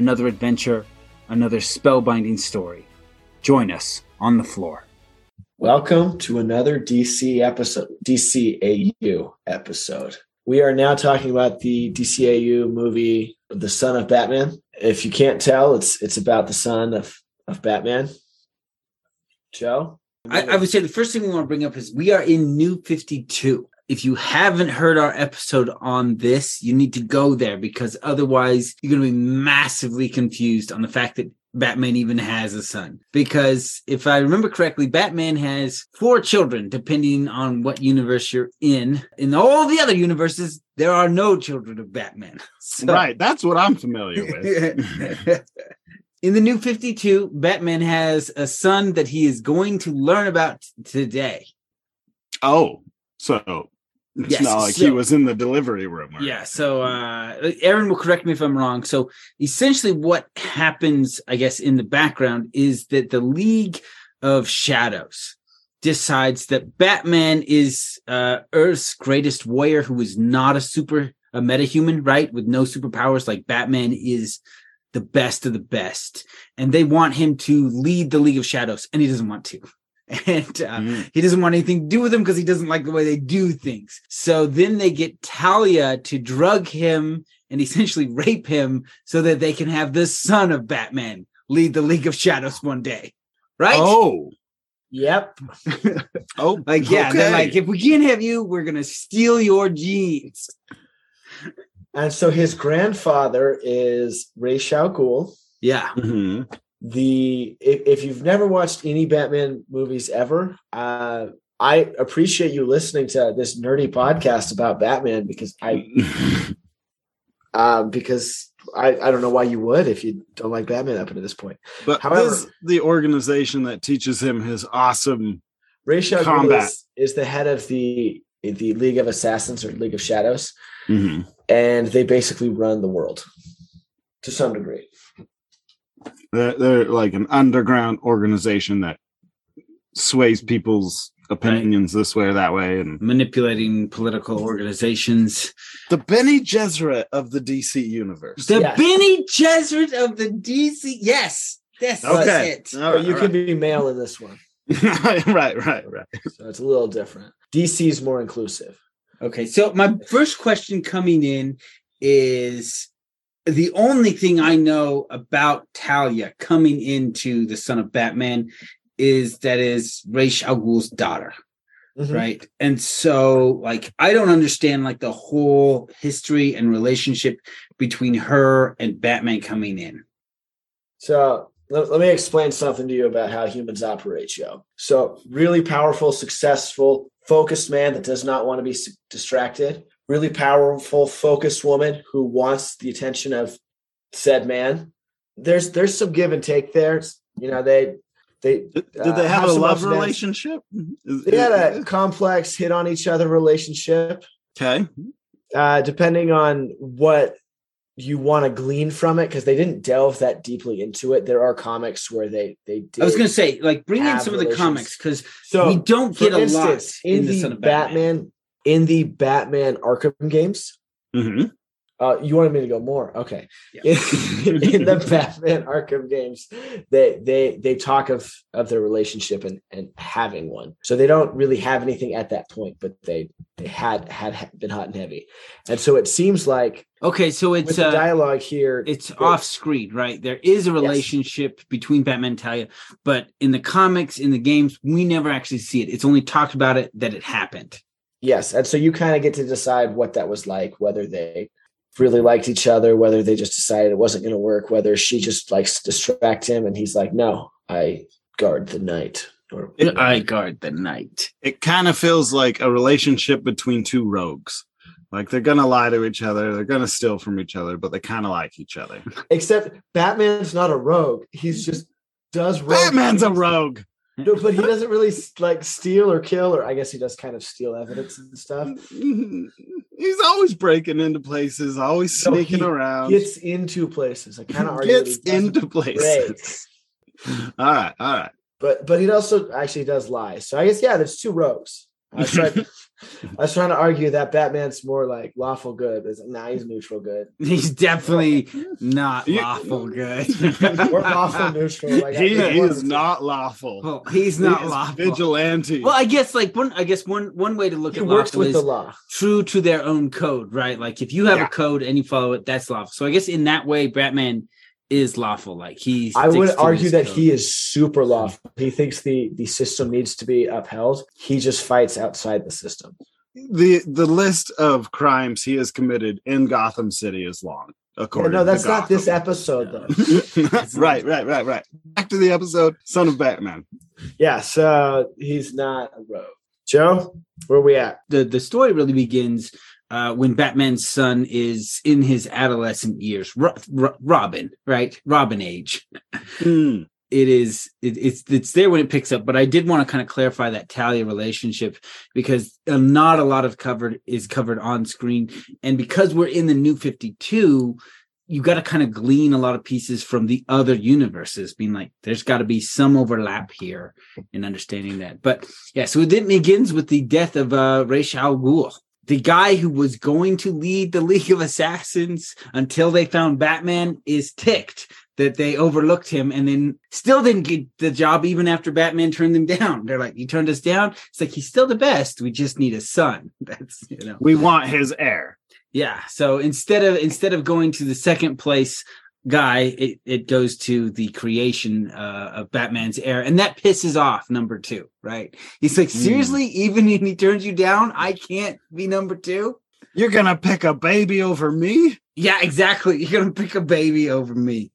another adventure, another spellbinding story. Join us on the floor. Welcome to another DC episode, DCAU episode. We are now talking about the DCAU movie, The Son of Batman. If you can't tell, it's it's about the son of, of Batman. Joe? I, I would say the first thing we want to bring up is we are in New 52. If you haven't heard our episode on this, you need to go there because otherwise you're going to be massively confused on the fact that Batman even has a son. Because if I remember correctly, Batman has four children, depending on what universe you're in. In all the other universes, there are no children of Batman. So- Right, that's what I'm familiar with. In the new 52, Batman has a son that he is going to learn about t- today. oh, so it's Yes, not like he was in the delivery room. Yeah, so uh Aaron will correct me if I'm wrong. So essentially what happens, I guess, in the background is that the League of Shadows decides that Batman is uh Earth's greatest warrior who is not a super a metahuman, right? With no superpowers like Batman is the best of the best. And they want him to lead the League of Shadows and he doesn't want to. And uh, Mm. he doesn't want anything to do with them because he doesn't like the way they do things. So then they get Talia to drug him and essentially rape him so that they can have the son of Batman lead the League of Shadows one day. Right? Oh, Yep. oh, like, yeah, they're like, if we can't have you, we're going to steal your genes. And so his grandfather is Ra's al Ghul. Yeah. Mhm. The if, if you've never watched any Batman movies ever, uh, I appreciate you listening to this nerdy podcast about Batman because I um, because I, I don't know why you would if you don't like Batman up until this point. but However- the organization that teaches him his awesome. Ra's Combat. is, is the head of the the League of Assassins or League of Shadows, Mhm. and they basically run the world to some degree. They're, they're like an underground organization that sways people's opinions this way or that way, and Manipulating political organizations. the Bene Gesserit of the DC universe. The Yes. Bene Gesserit of the DC. Yes. Yes. Okay. That's it. All But right, you all can be male in this one, right, right, right, right. so it's a little different. DC is more inclusive. Okay, so my first question coming in is the only thing I know about Talia coming into the Son of Batman is that is Ra's al Ghul's daughter, Mhm. right? And so, like, I don't understand like the whole history and relationship between her and Batman coming in. So let, let me explain something to you about how humans operate, Joe. So really powerful, successful, focused man that does not want to be distracted. Really powerful, focused woman who wants the attention of said man. There's there's some give and take there. You know they they Did, did uh, they have, a love ups and downs. relationship? Is- They had is- a complex hit on each other relationship. okay. uh, depending on what you want to glean from it, because they didn't delve that deeply into it. There are comics where they they did. I was going to say, like, bring in have some of the comics because so we don't for get a instance, lot in, in, the, the Son of Batman. Batman. In the Batman Arkham games. hmm Uh, you wanted me to go more? Okay. Yeah. In, in the Batman Arkham games, they they they talk of of their relationship and and having one. So they don't really have anything at that point, but they they had had been hot and heavy, and so it seems like Okay, so it's uh, dialogue here, it's off screen, right? There is a relationship between Batman and Talia, but in the comics, in the games, we never actually see it. It's only talked about it that it happened. Yes, and so you kind of get to decide what that was like, whether they really liked each other, whether they just decided it wasn't going to work, whether she just likes to distract him, and he's like, "No, I guard the night." Or I guard the night. It kind of feels like a relationship between two rogues. Like they're gonna lie to each other, they're gonna steal from each other, but they kind of like each other. except Batman's not a rogue; he's just does rogue Batman's a rogue. No, but he doesn't really like steal or kill, or I guess he does kind of steal evidence and stuff. He's always breaking into places, always sneaking he around. Gets into places. I kind of Gets into places. break. all right, all right. but but he also actually does lie. So I guess yeah, there's two rogues. I was trying, I was trying to argue that Batman's more like lawful good, but it's like, nah, he's neutral good. He's definitely not lawful good. We're lawful neutral. Like, I he is not lawful. well, he's He not is lawful. vigilante. Well, I guess like one. I guess one one way to look He at works lawful with is the law. true to their own code, right? Like if you have Yeah. a code and you follow it, that's lawful. So I guess in that way, Batman is lawful. Like he. I would argue that code. he is super lawful. He thinks the the system needs to be upheld. He just fights outside the system. the the list of crimes he has committed in Gotham City is long. Yeah, According no, that's to not this episode though. right, right, right, right. Back to the episode, Son of Batman. Yeah, so he's not a rogue. Joe, where we at? the the story really begins uh, when Batman's son is in his adolescent years, Ro- Ro- Robin, right? Robin age. Hmm. It is it, it's it's there when it picks up, but I did want to kind of clarify that Talia relationship because uh, not a lot of covered is covered on screen, and because we're in the New Fifty Two, you got to kind of glean a lot of pieces from the other universes, being like, there's got to be some overlap here in understanding that. But yeah, so it begins with the death of uh, Ra's al Ghul, the guy who was going to lead the League of Assassins until they found Batman is ticked that they overlooked him and then still didn't get the job even after Batman turned them down. They're like, you turned us down. It's like he's still the best. We just need a son. That's you know. We want his heir. Yeah. So instead of instead of going to the second place guy, it, it goes to the creation uh, of Batman's heir, and that pisses off number two. Right? He's like, Hmm. seriously, even when he turns you down, I can't be number two. You're gonna pick a baby over me? Yeah, exactly. You're gonna pick a baby over me.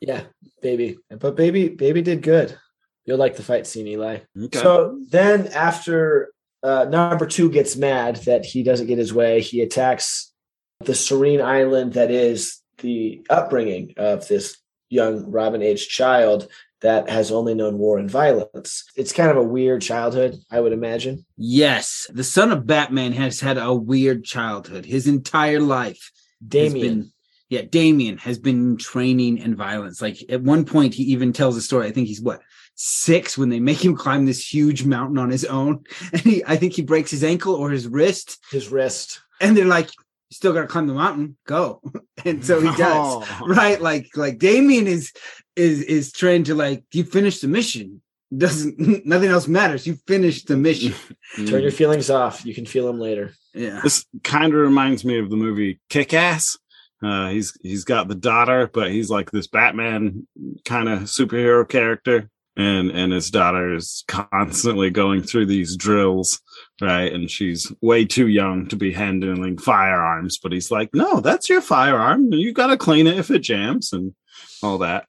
Yeah, baby. But baby, baby did good. You'll like the fight scene, Eli. Okay. So then after uh, number two gets mad that he doesn't get his way, he attacks the serene island that is the upbringing of this young Robin aged child that has only known war and violence. It's kind of a weird childhood, I would imagine. Yes, the son of Batman has had a weird childhood. His entire life Damian. been- yeah, Damian has been training in violence. Like at one point, he even tells a story. I think he's what six when they make him climb this huge mountain on his own, and he I think he breaks his ankle or his wrist, his wrist. and they're like, "You still got to climb the mountain, go," and so he does. Oh. Right, like like Damian is is is trying to like you finish the mission. Doesn't nothing else matters. You finish the mission. Turn your feelings off. You can feel them later. Yeah. This kind of reminds me of the movie Kick Ass. Uh, he's he's got the daughter, but he's like this Batman kind of superhero character, and and his daughter is constantly going through these drills, right? And she's way too young to be handling firearms, but he's like, "No, that's your firearm. You got to clean it if it jams and all that."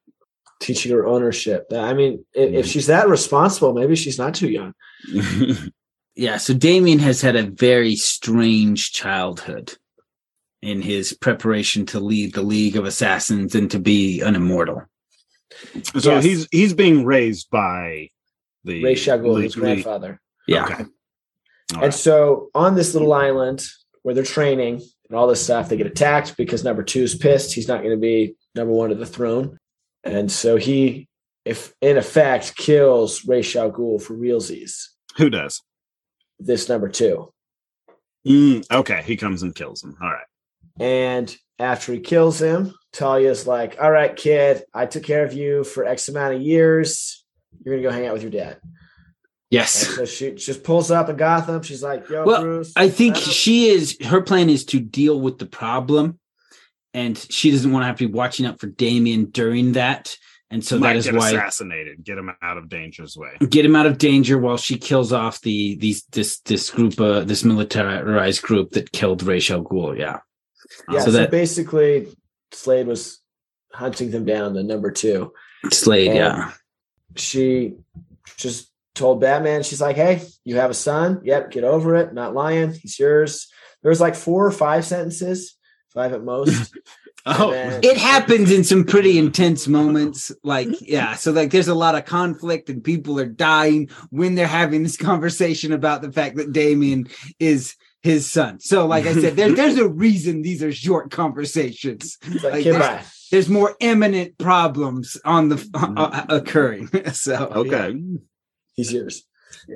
Teaching her ownership. I mean, if, if she's that responsible, maybe she's not too young. Yeah, so Damian has had a very strange childhood in his preparation to lead the League of Assassins and to be an immortal. so Yes. he's he's being raised by the Ra's al Ghul, his grandfather. Yeah. Okay. All And right. so on this little island where they're training and all this stuff, they get attacked because number two is pissed. He's not going to be number one to the throne. And so he, if in effect, kills Ra's al Ghul for realsies. Who does? This number two. Mm, okay, he comes and kills him. All right. And after he kills him, Talia's like, "All right, kid, I took care of you for X amount of years. You're gonna go hang out with your dad." And Yes. so she just pulls up in Gotham. She's like, "Yo, Well, Bruce." I think she is her plan is to deal with the problem and she doesn't want to have to be watching out for Damian during that. And so Might that is get why assassinated. Get him out of danger's way. get him out of danger while she kills off the these this this group uh this militarized group that killed Ra's al Ghul. Yeah. yeah. so So, that- basically, Slade was hunting them down. The number two. Slade, And yeah. She just told Batman, she's like, "Hey, you have a son. Yep, get over it. Not lying. He's yours." There was like four or five sentences, five at most. Oh, then- It happens in some pretty intense moments. Like, yeah. So like there's a lot of conflict and people are dying when they're having this conversation about the fact that Damian is his son. So like I said, there, there's a reason these are short conversations. It's like, Like, there's- There's more imminent problems on the uh, occurring. so okay. He's yours.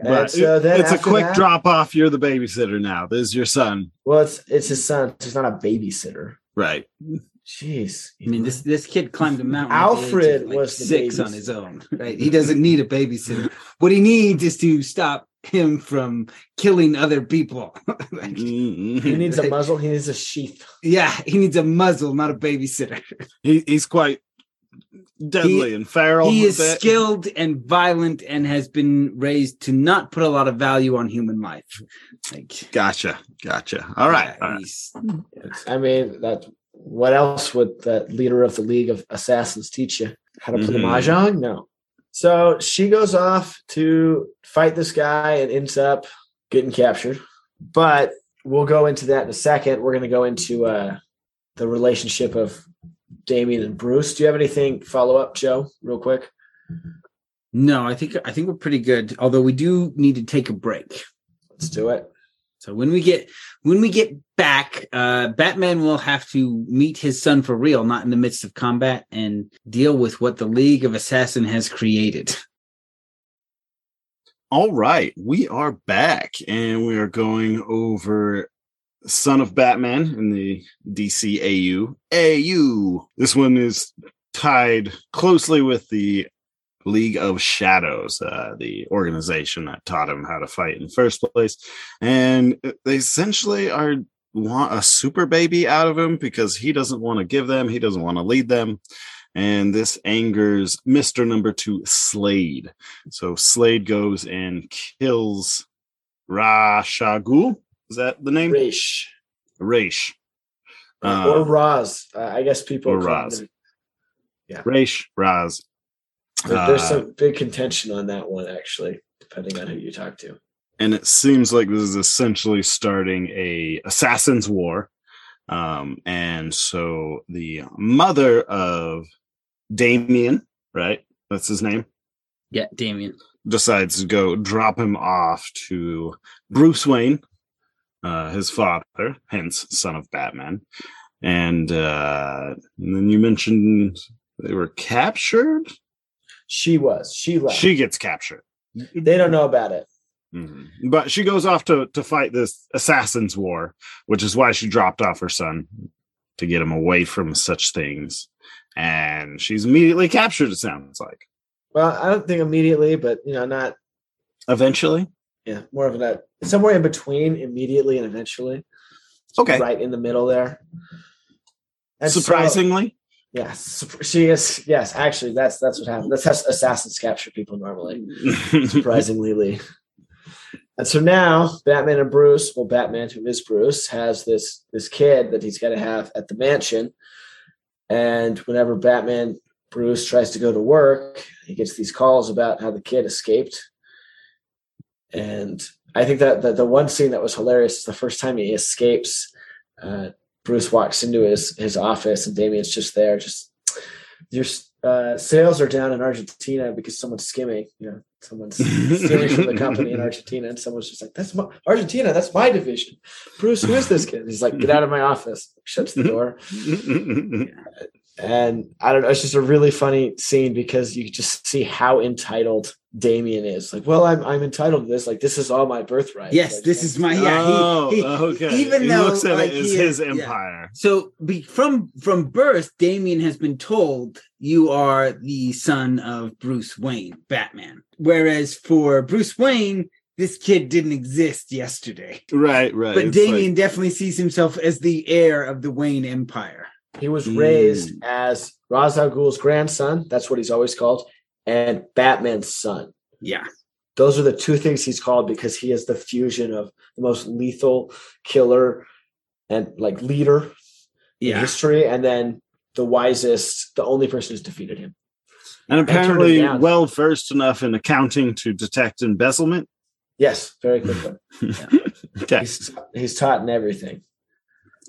But And so then it's a quick that- drop off. You're the babysitter now. This is your son. Well, it's it's his son. He's not a babysitter. Right. Jeez. I mean, this this kid climbed a mountain. at the age of, Alfred like, was six babysitter. on his own. Right? He doesn't need a babysitter. what he needs is to stop him from killing other people. Like, Mhm. he needs a muzzle. He needs a sheath. yeah, he needs a muzzle, not a babysitter. He, he's quite deadly and feral. he is bit. skilled and violent and has been raised to not put a lot of value on human life. Like, Gotcha. Gotcha. All right. yeah, all right. he's- I mean, that. What else would the leader of the League of Assassins teach you? How to play Mhm. mahjong? No. So she goes off to fight this guy and ends up getting captured. But we'll go into that in a second. We're going to go into uh, the relationship of Damian and Bruce. Do you have anything follow up, Joe, real quick? No, I think I think we're pretty good. Although we do need to take a break. Let's do it. So when we get when we get back, uh, Batman will have to meet his son for real, not in the midst of combat, and deal with what the League of Assassin has created. All right, we are back and we are going over Son of Batman in the DCAU. AU. This one is tied closely with the League of Shadows, uh, the organization that taught him how to fight in the first place. And they essentially are want a super baby out of him because he doesn't want to give them, he doesn't want to lead them. And this angers Mr. Number Two, Slade. So Slade goes and kills Ra's al Ghul. Is that the name? Raish. Raish. Uh, or Raz. Uh, I guess people or call Roz. them- Raish Raz. there- There's Uh, some big contention on that one, actually, depending on who you talk to. and it seems like this is essentially starting a assassin's war um and so the mother of damian right that's his name Yeah, Damian. decides to go drop him off to bruce wayne uh his father hence son of batman and uh and then you mentioned they were captured She was. She left. she gets captured they don't know about it. Mhm. But she goes off to to fight this assassin's war, which is why she dropped off her son to get him away from such things. And she's immediately captured. It sounds like Well, I don't think immediately, but you know, not eventually. Yeah, more of a somewhere in between immediately and eventually. Okay. Right in the middle there. And so- Surprisingly, yes, she is. Yes, actually, that's that's what happened. That's how assassins capture people normally. surprisingly Lee. And so now Batman and Bruce, well, Batman, who is Bruce, has this this kid that he's got to have at the mansion. And whenever Batman Bruce tries to go to work, he gets these calls about how the kid escaped. And I think that, that the one scene that was hilarious is the first time he escapes. Uh, Bruce walks into his his office and Damian's just there, just your uh, sales are down in Argentina because someone's skimming. You know, someone's stealing from the company in Argentina, and someone's just like, "That's my Argentina. That's my division." Bruce, who is this kid? He's like, "Get out of my office!" Shuts the door, and I don't know. It's just a really funny scene because you just see how entitled Damian is. Like, well, I'm I'm entitled to this. Like, this is all my birthright. Yes, Like, this is my yeah. oh, he, he, okay. even he though, looks at like, it as his is- yeah. empire. So be, from from birth, Damian has been told you are the son of Bruce Wayne, Batman. Whereas for Bruce Wayne, this kid didn't exist yesterday. Right, right. But It's Damian like- definitely sees himself as the heir of the Wayne Empire. He was Mm. raised as Ra's al Ghul's grandson. That's what he's always called, and Batman's son. Yeah. Those are the two things he's called because he is the fusion of the most lethal killer and like leader in Yeah. history, and then the wisest, the only person who's defeated him. and apparently well versed enough in accounting to detect embezzlement. Yes, very quickly. Okay. he's, he's taught in everything.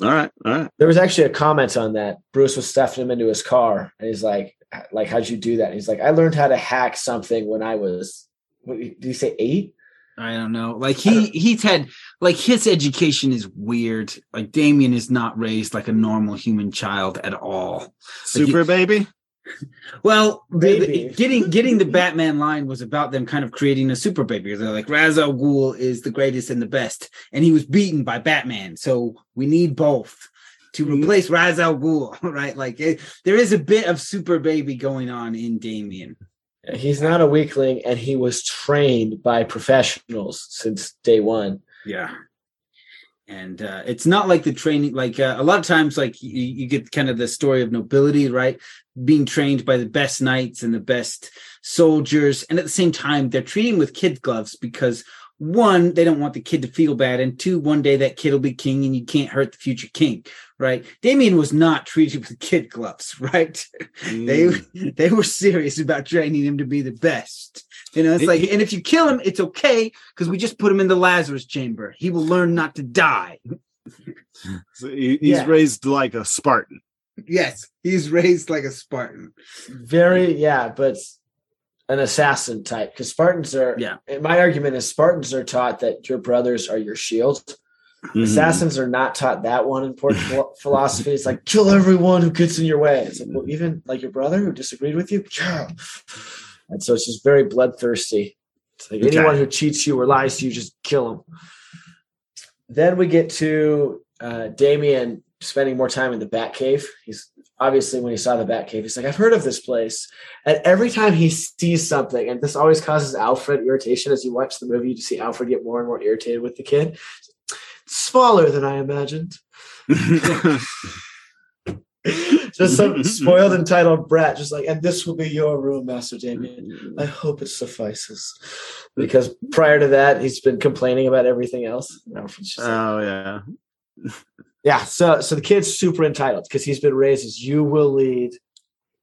All right. All right. There was actually a comment on that. Bruce was stuffing him into his car, and he's like, "Like, how'd you do that?" And he's like, "I learned how to hack something when I was, what, did you say eight? I don't know. Like he he's had like his education is weird. Like Damian is not raised like a normal human child at all. Super baby. Well, the, the- getting getting the Batman line was about them kind of creating a super baby. They're like Ra's al Ghul is the greatest and the best, and he was beaten by Batman. So we need both to replace Ra's al Ghul, right? Like it, there is a bit of super baby going on in Damian. He's not a weakling, and he was trained by professionals since day one. Yeah. And uh, it's not like the training, like uh, a lot of times, like you, you get kind of the story of nobility, right? Being trained by the best knights and the best soldiers. And at the same time, they're treating with kid gloves because one, they don't want the kid to feel bad. And two, one day that kid will be king and you can't hurt the future king, right? Damian was not treated with kid gloves, right? they Mm. they were serious about training him to be the best. You know, it's He- like, and if you kill him, it's okay because we just put him in the Lazarus chamber. He will learn not to die. So he- he's Yeah. raised like a Spartan. Yes, he's raised like a Spartan. Very, yeah, but an assassin type because Spartans are. Yeah. My argument is Spartans are taught that your brothers are your shield. Mhm. Assassins are not taught that one important philo- philosophy. It's like kill everyone who gets in your way. It's like, well, even like your brother who disagreed with you, yeah. And so it's just very bloodthirsty. It's like Okay. anyone who cheats you or lies to you, just kill them. Then we get to uh, Damian spending more time in the Batcave. He's obviously when he saw the Batcave, he's like, I've heard of this place. And every time he sees something, and this always causes Alfred irritation as you watch the movie, you just see Alfred get more and more irritated with the kid. Smaller than I imagined. just some spoiled entitled brat, just like, and this will be your room, Master Damian. I hope it suffices. Because prior to that, he's been complaining about everything else. Just like, oh yeah. yeah, so so the kid's super entitled because he's been raised as you will lead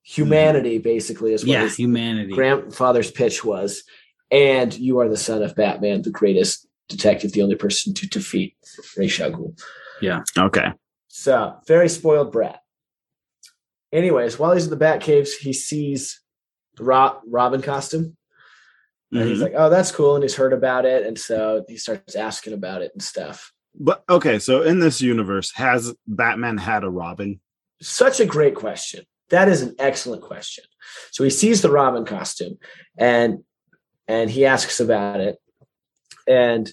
humanity, basically, is what Yeah, his humanity. grandfather's pitch was. And you are the son of Batman, the greatest detective, the only person to defeat Ra's al Ghul. Yeah. Okay. So very spoiled brat. Anyways, while he's in the Bat Caves, he sees the Ro- Robin costume, and he's Mhm. like, "Oh, that's cool," and he's heard about it, and so he starts asking about it and stuff. But okay, so in this universe, has Batman had a Robin? Such a great question. That is an excellent question. So he sees the Robin costume, and and he asks about it, and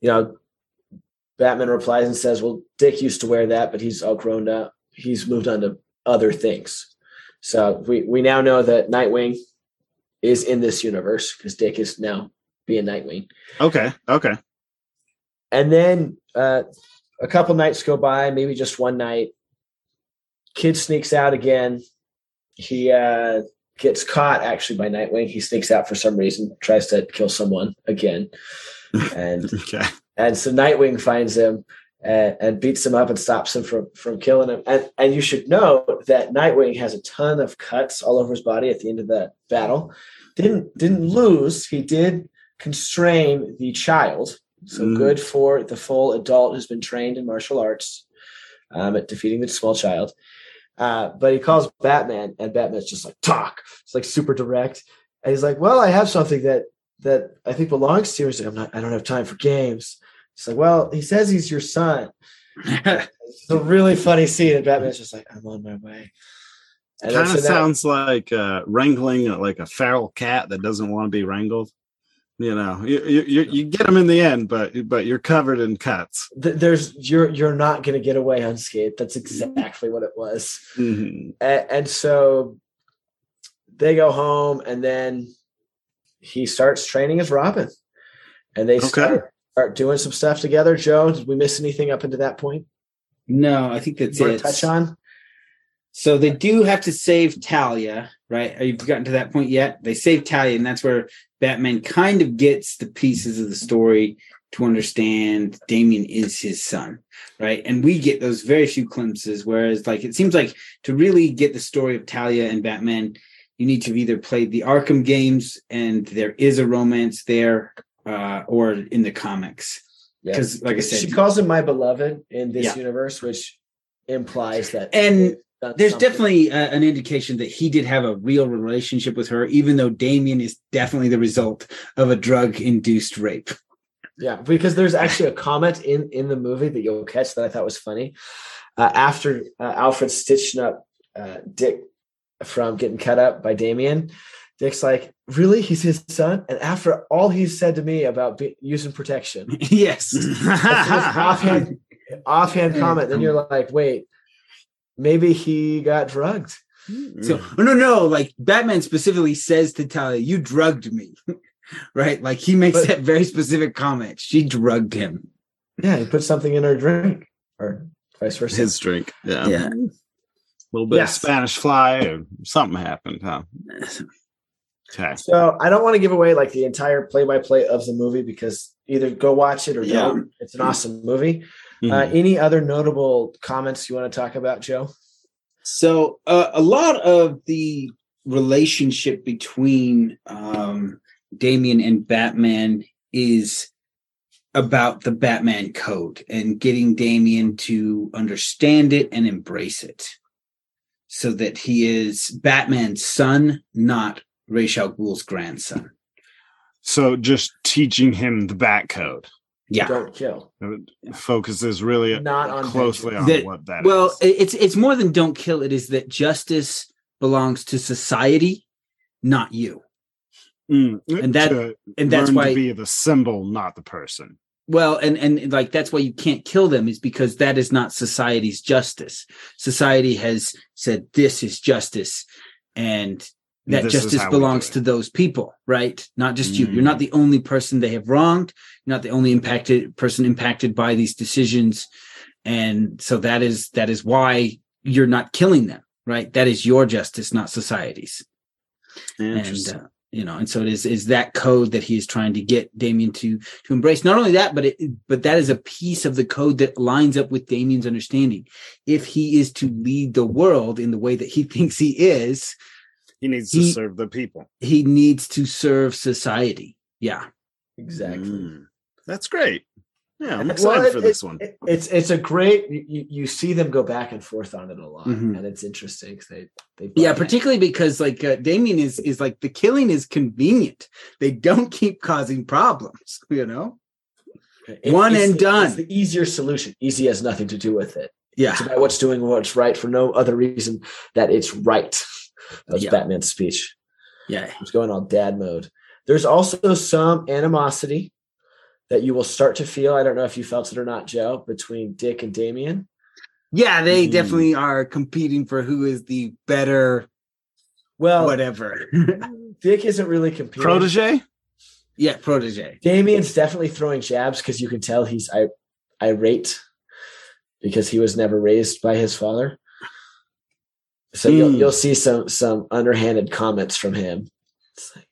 you know, Batman replies and says, "Well, Dick used to wear that, but he's all grown up. He's moved on to other things." So we we now know that Nightwing is in this universe because Dick is now being Nightwing. Okay. Okay. And then uh, a couple nights go by, maybe just one night. Kid sneaks out again. He uh, gets caught actually by Nightwing. He sneaks out for some reason, tries to kill someone again, and Okay. and so Nightwing finds him and, and beats him up and stops him from from killing him. And and you should know that Nightwing has a ton of cuts all over his body at the end of that battle. Didn't didn't lose. He did constrain the child. So Mm. good for the full adult who's been trained in martial arts um, at defeating the small child. Uh, but he calls Batman, and Batman's just like talk. It's like super direct, and he's like, "Well, I have something that that I think belongs to you." He's like, "I'm not. I don't have time for games." It's like, "Well, he says he's your son." It's a really funny scene, and Batman's just like, "I'm on my way." Kind of sounds like uh, wrangling uh, like a feral cat that doesn't want to be wrangled. You know, you, you you you get them in the end, but but you're covered in cuts. there's you're you're not going to get away unscathed. That's exactly what it was. Mhm. and, and so they go home and then he starts training as robin and they Okay. start, start doing some stuff together joe did we miss anything up into that point No, I think that's it. touch on So they do have to save Talia, right? Have you gotten to that point yet? They save Talia, and that's where Batman kind of gets the pieces of the story to understand Damian is his son, right? And we get those very few glimpses. Whereas, like, it seems like to really get the story of Talia and Batman, you need to have either played the Arkham games, and there is a romance there, uh, or in the comics. Because, like I said, she calls him my beloved in this Yeah. universe which implies that And they've there's something. definitely uh, an indication that he did have a real relationship with her, even though Damian is definitely the result of a drug induced rape. Yeah, because there's actually a comment in in the movie that you'll catch that I thought was funny. Uh, after uh, Alfred stitching up uh, Dick from getting cut up by Damian, Dick's like, "Really? He's his son?" And after all he's said to me about be- using protection, yes. offhand offhand comment. Then you're like, "Wait, maybe he got drugged." So, mm. oh, no, no, like Batman specifically says to Talia, You drugged me. right? Like he makes But- that very specific comment. She drugged him. Yeah, he put something in her drink, or vice versa. his drink. Yeah. Yeah. Mm. A little bit Yes. of Spanish fly or something happened, huh? Okay. So I don't want to give away like the entire play-by-play of the movie because either go watch it or Yeah. don't. It's an awesome movie. Uh, Mhm. any other notable comments you want to talk about, Joe? So uh, a lot of the relationship between um, Damian and Batman is about the Batman code and getting Damian to understand it and embrace it, so that he is Batman's son, not Ra's al Ghul's grandson. so just teaching him the back code. Yeah. Don't kill. It focuses really Not on closely on That- what that Well, is. it- it's it's more than don't kill. It is that justice belongs to society, not you. Mm, and that- And that's learn why to be the symbol, not the person. Well, and and like that's why you can't kill them is because that is not society's justice. Society has said this is justice, and that This justice how we do belongs to those people, right? Not just you. Mm. You're not the only person they have wronged. You're not the only impacted person impacted by these decisions, and so that is that is why you're not killing them, right? That is your justice, not society's and uh, you know and so it is is that code that he is trying to get damian to to embrace not only that but it but that is a piece of the code that lines up with damian's understanding if he is to lead the world in the way that he thinks he is he needs to serve the people. he needs to serve society yeah Exactly. Mm. That's great. Yeah, I'm Well, excited it- for this one. It- it's it's a great. You, you see them go back and forth on it a lot, Mhm. and it's interesting. 'cause They they yeah butt particularly because like uh, damian is is like the killing is convenient they don't keep causing problems you know heads. It- one and done. It's the easier solution. Easy has nothing to do with it. yeah It's about what's doing what's right for no other reason that it's right. That's Yeah. Batman's speech. yeah He's going all dad mode. There's also some animosity that you will start to feel. I don't know if you felt it or not, Joe, between Dick and Damian. yeah they Mhm. definitely are competing for who is the better Well, whatever. Dick isn't really competing. Protege? yeah, protege. Damian's definitely throwing jabs because you can tell he's I, irate because he was never raised by his father. So you'll Hmm. you'll see some some underhanded comments from him. It's like,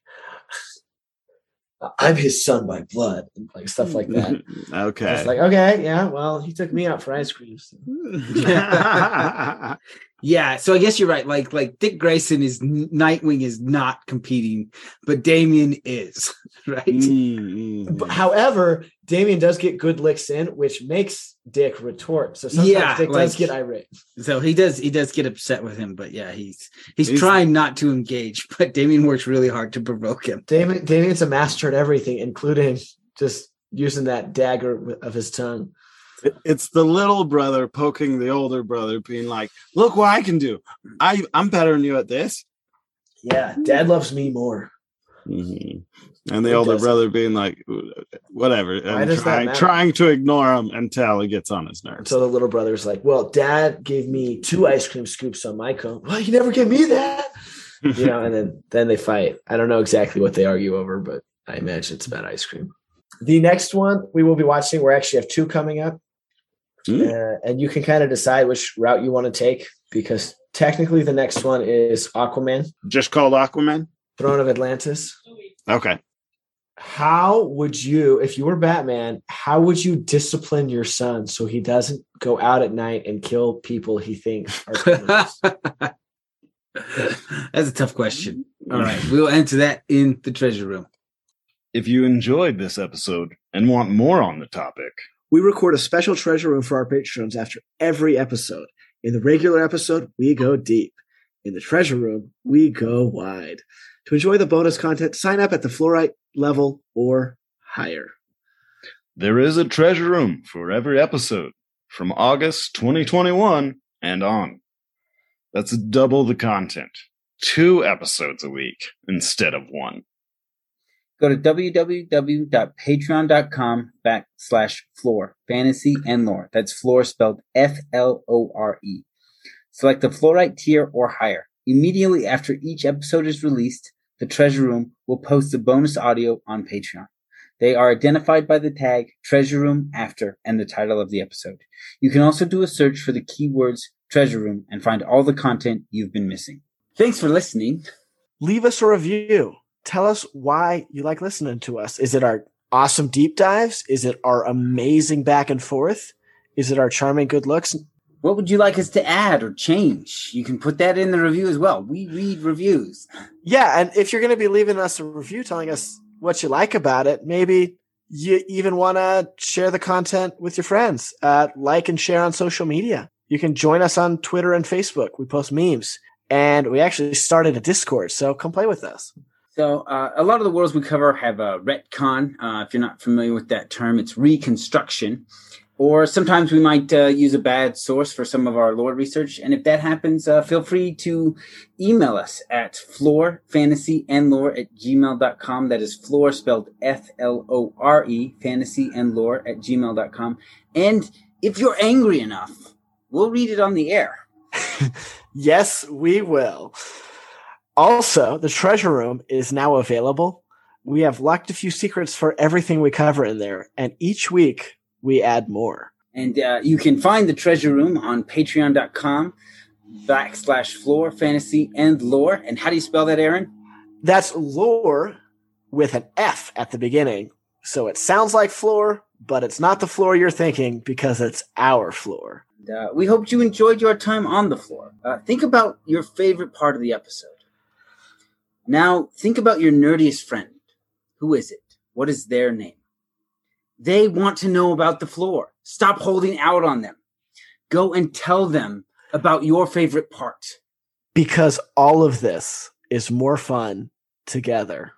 I'm his son by blood, and like stuff like that. okay. It's like, okay, yeah, well, he took me out for ice cream. so- Yeah, so I guess you're right. Like, like Dick Grayson is Nightwing is not competing, but Damian is right. Mm, mm, But mm. however, Damian does get good licks in, which makes Dick retort. So sometimes Yeah, Dick does get irate. So he does he does get upset with him, but yeah, he's he's, He's- trying not to engage, but Damian works really hard to provoke him. Damian, Damian's a master at everything, including just using that dagger of his tongue. It- It's the little brother poking the older brother, being like, "Look what I can do. I I'm better than you at this." Yeah, dad loves me more. Mhm. And the It older doesn't. brother being like, "Whatever," and trying, trying to ignore him until he gets on his nerves. So the little brother's like, "Well, dad gave me two ice cream scoops on my cone. Well, you never gave me that." You know, and then then they fight. I don't know exactly what they argue over, but I imagine it's about ice cream. The next one we will be watching, we actually have two coming up, Hmm. uh, and you can kind of decide which route you want to take because technically the next one is Aquaman, Just called Aquaman. Throne of Atlantis. Okay. How would you, if you were Batman, how would you discipline your son so he doesn't go out at night and kill people he thinks are criminals? That's a tough question. All right, we'll answer that in the treasure room. If you enjoyed this episode and want more on the topic, we record a special treasure room for our patrons after every episode. In the regular episode, we go deep. In the treasure room, we go wide. To enjoy the bonus content, sign up at the fluorite level or higher. there is a treasure room for every episode from August 2021 and on. That's double the content. Two episodes a week instead of one. Go to www.patreon.com backslash Flore fantasy and lore. That's Flore spelled F L O R E. Select the fluorite tier or higher. Immediately after each episode is released, the treasure room will post the bonus audio on Patreon. They are identified by the tag treasure room after and the title of the episode. You can also do a search for the keywords treasure room and find all the content you've been missing. Thanks for listening. Leave us a review. Tell us why you like listening to us. Is it our awesome deep dives? Is it our amazing back and forth? Is it our charming good looks? What would you like us to add or change? You can put that in the review as well. We read reviews. Yeah, and if you're going to be leaving us a review telling us what you like about it, maybe you even want to share the content with your friends. Uh, like and share on social media. You can join us on Twitter and Facebook. We post memes, and we actually started a Discord, so come play with us. So, uh, a lot of the worlds we cover have a retcon. Uh, if you're not familiar with that term, it's reconstruction. Or sometimes we might uh, use a bad source for some of our lore research. And if that happens, uh, feel free to email us at florefantasyandlore at gmail.com. That is Flore spelled F L O R E, fantasy and lore at gmail.com. And if you're angry enough, we'll read it on the air. Yes, we will. Also, the treasure room is now available. We have locked a few secrets for everything we cover in there, and each week we add more. And uh, you can find the treasure room on patreon.com backslash Flore fantasy and lore. And how do you spell that, Aaron? That's lore with an F at the beginning. So it sounds like floor, but it's not the floor you're thinking because it's our floor. And, uh, we hope you enjoyed your time on the floor. Uh, think about your favorite part of the episode. Now, think about your nerdiest friend. Who is it? What is their name? They want to know about the floor. Stop holding out on them. Go and tell them about your favorite part. Because all of this is more fun together.